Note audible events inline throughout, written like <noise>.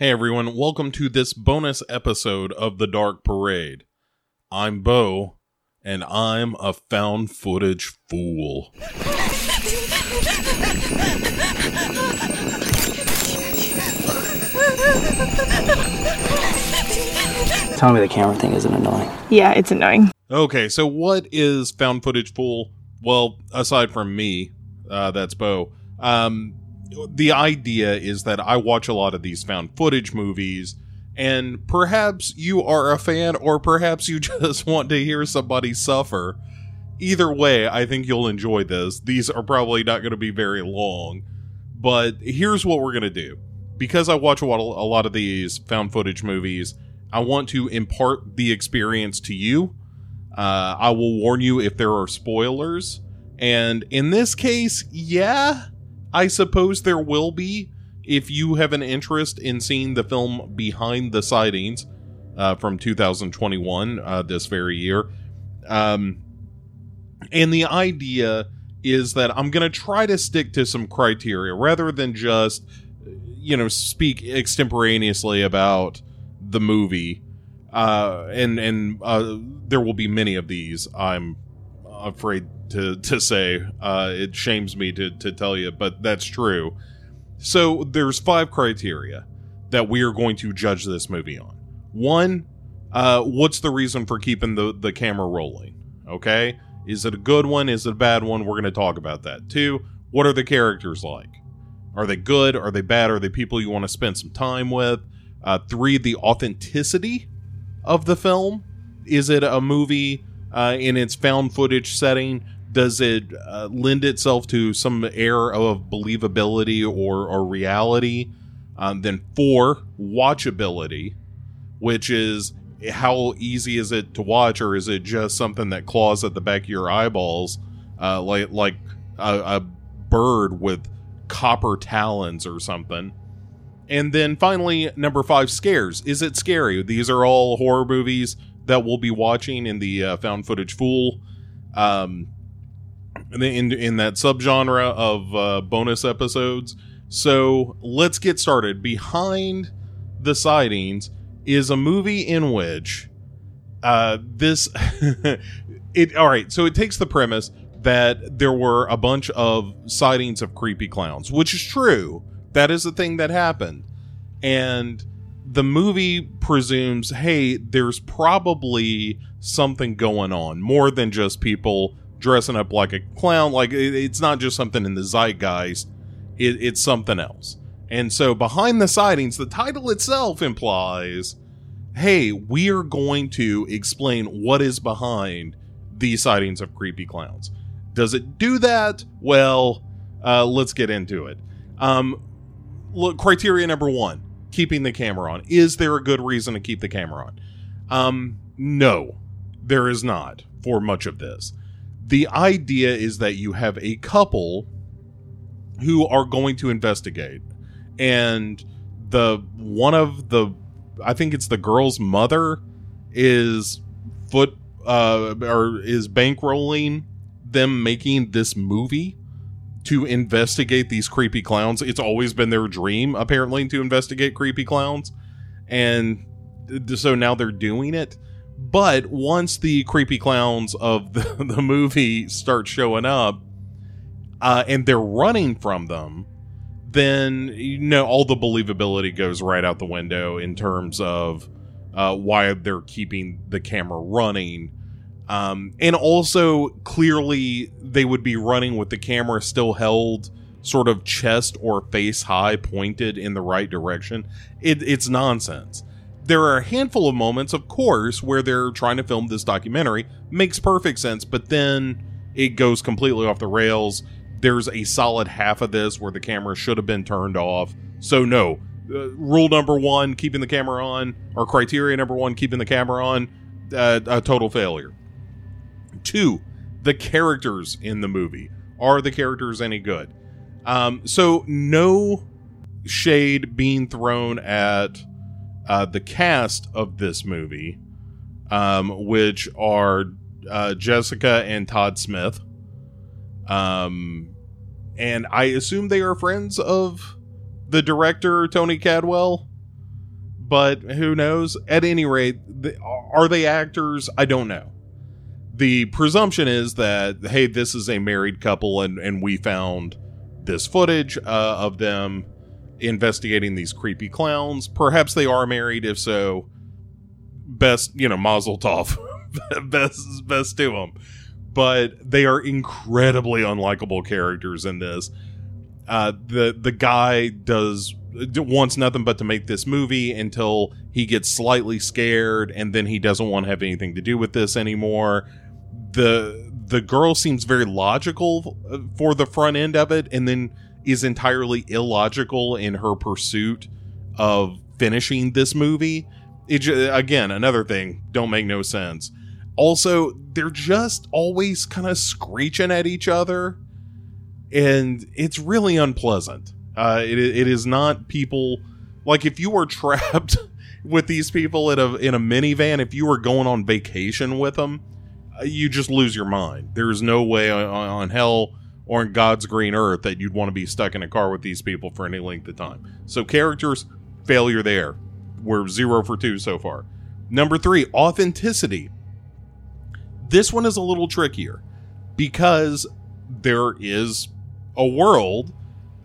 Hey everyone, welcome to this bonus episode of The Dark Parade. I'm Bo, and I'm a found footage fool. Tell me the camera thing isn't annoying. Yeah, it's annoying. Okay, so what is found footage fool? Well, aside from me, uh, that's Bo. Um, the idea is that I watch a lot of these found footage movies, and perhaps you are a fan, or perhaps you <laughs> just want to hear somebody suffer. Either way, I think you'll enjoy this. These are probably not going to be very long, but here's what we're going to do. Because I watch a lot, of these found footage movies, I want to impart the experience to you. Uh, I will warn you if there are spoilers. And in this case, yeah, I suppose there will be if you have an interest in seeing the film Behind the Sightings uh, from 2021, uh, this very year. Um, and the idea is that I'm going to try to stick to some criteria rather than just, you know, speak extemporaneously about the movie. Uh, and and uh, there will be many of these. I'm afraid to to say. Uh, it shames me to to tell you, but that's true. So there's five criteria that we are going to judge this movie on. One, uh, what's the reason for keeping the the camera rolling? Okay, is it a good one? Is it a bad one? We're going to talk about that. Two, what are the characters like? Are they good? Are they bad? Are they people you want to spend some time with? Uh, three, the authenticity of the film. Is it a movie uh, in its found footage setting? Does it uh, lend itself to some air of believability or, or reality? Um, then four, watchability, which is how easy is it to watch, or is it just something that claws at the back of your eyeballs, uh, like like a, a bird with copper talons or something? And then finally, number five, scares. Is it scary? These are all horror movies that we'll be watching in the uh, found footage fool, um, in in that subgenre of uh, bonus episodes. So let's get started. Behind the sightings is a movie in which uh, this <laughs> it all right. So it takes the premise that there were a bunch of sightings of creepy clowns, which is true. That is the thing that happened. And the movie presumes, hey, there's probably something going on more than just people dressing up like a clown. Like it's not just something in the zeitgeist, it, it's something else. And so, behind the sightings, the title itself implies, hey, we are going to explain what is behind these sightings of creepy clowns. Does it do that? Well, uh, let's get into it. Um, look, criteria number one keeping the camera on. Is there a good reason to keep the camera on? Um, no, there is not for much of this. The idea is that you have a couple who are going to investigate, and the one of the, I think it's the girl's mother, is foot uh, or is bankrolling them making this movie to investigate these creepy clowns. It's always been their dream, apparently, to investigate creepy clowns. And so now they're doing it. But once the creepy clowns of the, <laughs> the movie start showing up uh, and they're running from them, then you know all the believability goes right out the window in terms of uh, why they're keeping the camera running um, and also, clearly, they would be running with the camera still held sort of chest or face high, pointed in the right direction. It, it's nonsense. There are a handful of moments, of course, where they're trying to film this documentary. Makes perfect sense, but then it goes completely off the rails. There's a solid half of this where the camera should have been turned off. So, no. Uh, rule number one, keeping the camera on, or criteria number one, keeping the camera on, uh, a total failure. Two, the characters in the movie. Are the characters any good? Um, so, no shade being thrown at uh, the cast of this movie, um, which are uh, Jessica and Todd Smith. Um, and I assume they are friends of the director, Tony Cadwell. but who knows? At any rate, are they actors? I don't know. The presumption is that hey, this is a married couple, and and we found this footage uh, of them investigating these creepy clowns. Perhaps they are married. If so, best you know, Mazel Tov, <laughs> best best to them. But they are incredibly unlikable characters in this. Uh, the the guy does wants nothing but to make this movie until he gets slightly scared and then he doesn't want to have anything to do with this anymore the the girl seems very logical uh, for the front end of it and then is entirely illogical in her pursuit of finishing this movie. It again another thing don't make no sense. Also they're just always kind of screeching at each other and it's really unpleasant. Uh, it, it is not people like if you were <laughs> trapped with these people in a in a minivan, if you were going on vacation with them, uh, you just lose your mind. There is no way on, on hell or in God's green earth that you'd want to be stuck in a car with these people for any length of time. So characters failure there. We're zero for two so far. Number three, authenticity. This one is a little trickier because there is a world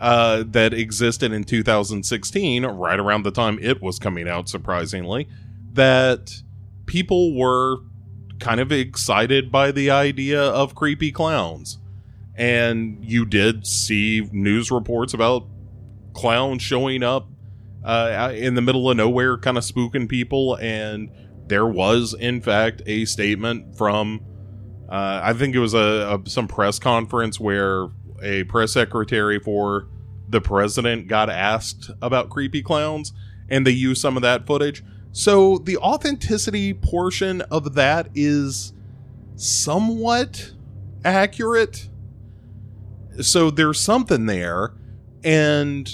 uh, that existed in 2016, right around the time it was coming out, surprisingly, that people were kind of excited by the idea of creepy clowns. And you did see news reports about clowns showing up uh, in the middle of nowhere, kind of spooking people. And there was, in fact, a statement from, uh, I think it was a, a some press conference where a press secretary for the president got asked about creepy clowns and they used some of that footage. So the authenticity portion of that is somewhat accurate. So there's something there and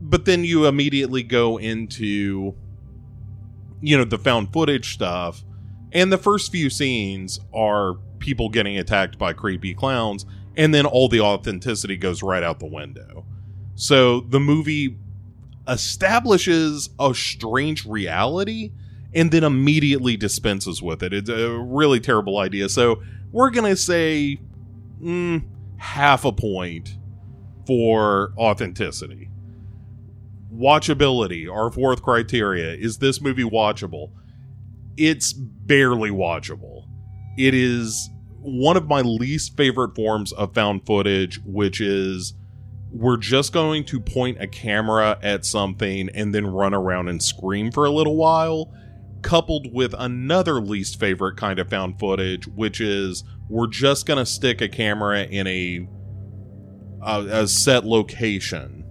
but then you immediately go into you know the found footage stuff and the first few scenes are people getting attacked by creepy clowns and then all the authenticity goes right out the window. So the movie establishes a strange reality and then immediately dispenses with it. It's a really terrible idea. So we're to say mm, half a point for authenticity. Watchability, our fourth criteria. Is this movie watchable? It's barely watchable. It is one of my least favorite forms of found footage, which is we're just going to point a camera at something and then run around and scream for a little while, coupled with another least favorite kind of found footage, which is we're just going to stick a camera in a, a, a set location,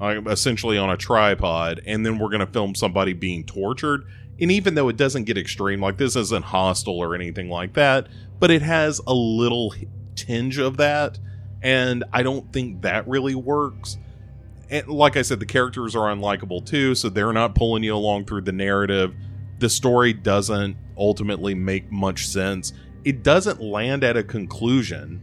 essentially on a tripod, and then we're going to film somebody being tortured. And even though it doesn't get extreme, like this isn't hostile or anything like that, but it has a little tinge of that and I don't think that really works. And like I said, the characters are unlikable too, so they're not pulling you along through the narrative. The story doesn't ultimately make much sense. It doesn't land at a conclusion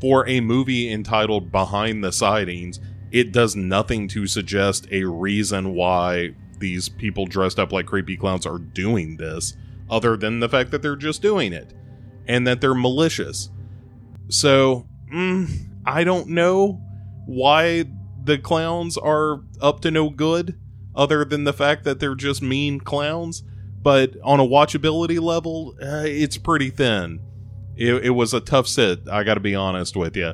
for a movie entitled Behind the Sightings. It does nothing to suggest a reason why these people dressed up like creepy clowns are doing this, other than the fact that they're just doing it and that they're malicious. So, mm, I don't know why the clowns are up to no good other than the fact that they're just mean clowns. But on a watchability level, uh, it's pretty thin. It, it was a tough sit, I got to be honest with you.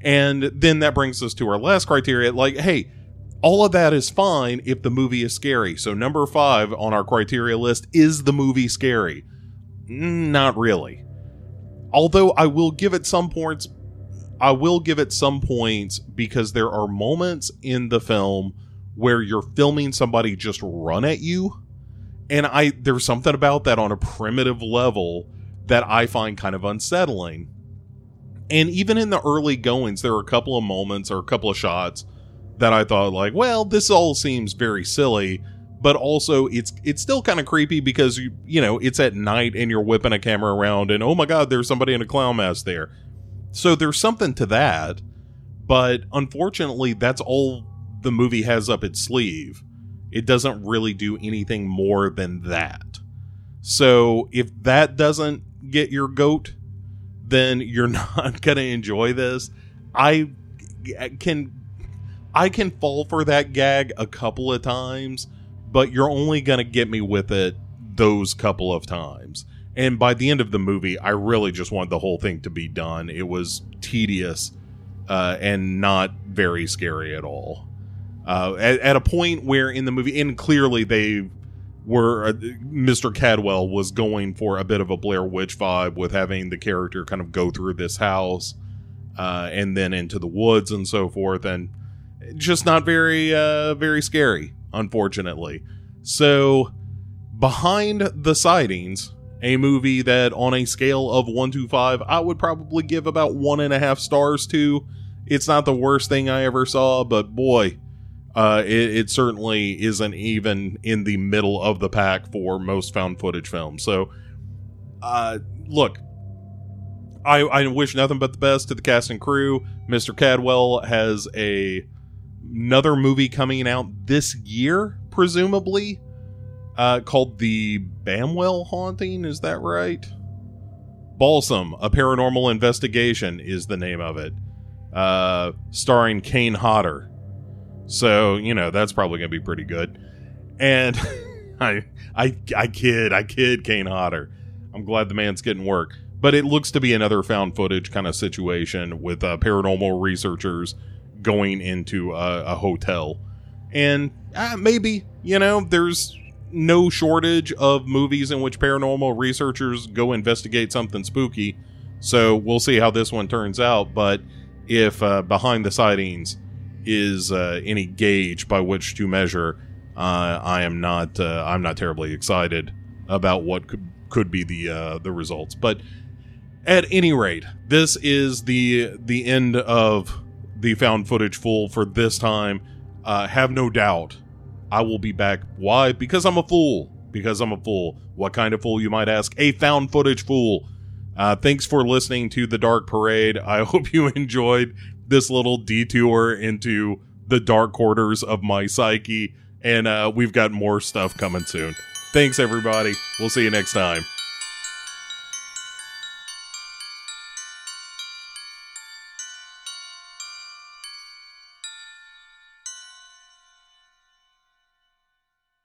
And then that brings us to our last criteria. Like, hey, all of that is fine if the movie is scary. So, number five on our criteria list is the movie scary? Not really. Although I will give it some points I will give it some points because there are moments in the film where you're filming somebody just run at you. And I there's something about that on a primitive level that I find kind of unsettling. And even in the early goings, there are a couple of moments or a couple of shots that I thought like, well, this all seems very silly, but also it's it's still kind of creepy because you you know, it's at night and you're whipping a camera around and oh my god, there's somebody in a clown mask there so there's something to that, but unfortunately, that's all the movie has up its sleeve. It doesn't really do anything more than that. So if that doesn't get your goat, then you're <laughs> not going to enjoy this. I can I can fall for that gag a couple of times, but you're only going to get me with it those couple of times. And by the end of the movie, I really just wanted the whole thing to be done. It was tedious uh, and not very scary at all. Uh, at, at, a point where in the movie, and clearly they were, uh, Mr. Cadwell was going for a bit of a Blair Witch vibe with having the character kind of go through this house uh, and then into the woods and so forth, and just not very, uh, very scary, unfortunately. So, behind the sightings, a movie that on a scale of one to five, I would probably give about one and a half stars to. It's not the worst thing I ever saw, but boy, uh, it, it, certainly isn't even in the middle of the pack for most found footage films. So, uh, look, I, I wish nothing but the best to the cast and crew. Mr. Cadwell has a another movie coming out this year, presumably uh, called the Bamwell Haunting. Is that right? Balsam, a paranormal investigation is the name of it, uh, starring Kane Hodder. So you know that's probably gonna be pretty good. And <laughs> I, I, I kid, I kid Kane Hodder. I'm glad the man's getting work, but it looks to be another found footage kind of situation with uh, paranormal researchers going into a, a hotel, and uh, maybe you know there's no shortage of movies in which paranormal researchers go investigate something spooky. So we'll see how this one turns out. But if uh, behind the sightings is uh, any gauge by which to measure, uh, I am not. Uh, I'm not terribly excited about what could could be the uh, the results. But at any rate, this is the the end of the found footage fool for this time. Uh, have no doubt I will be back. Why? Because I'm a fool. Because I'm a fool. What kind of fool, you might ask? A found footage fool. Uh, thanks for listening to The Dark Parade. I <laughs> hope you enjoyed this little detour into the dark quarters of my psyche. And uh, we've got more stuff coming soon. Thanks, everybody. We'll see you next time.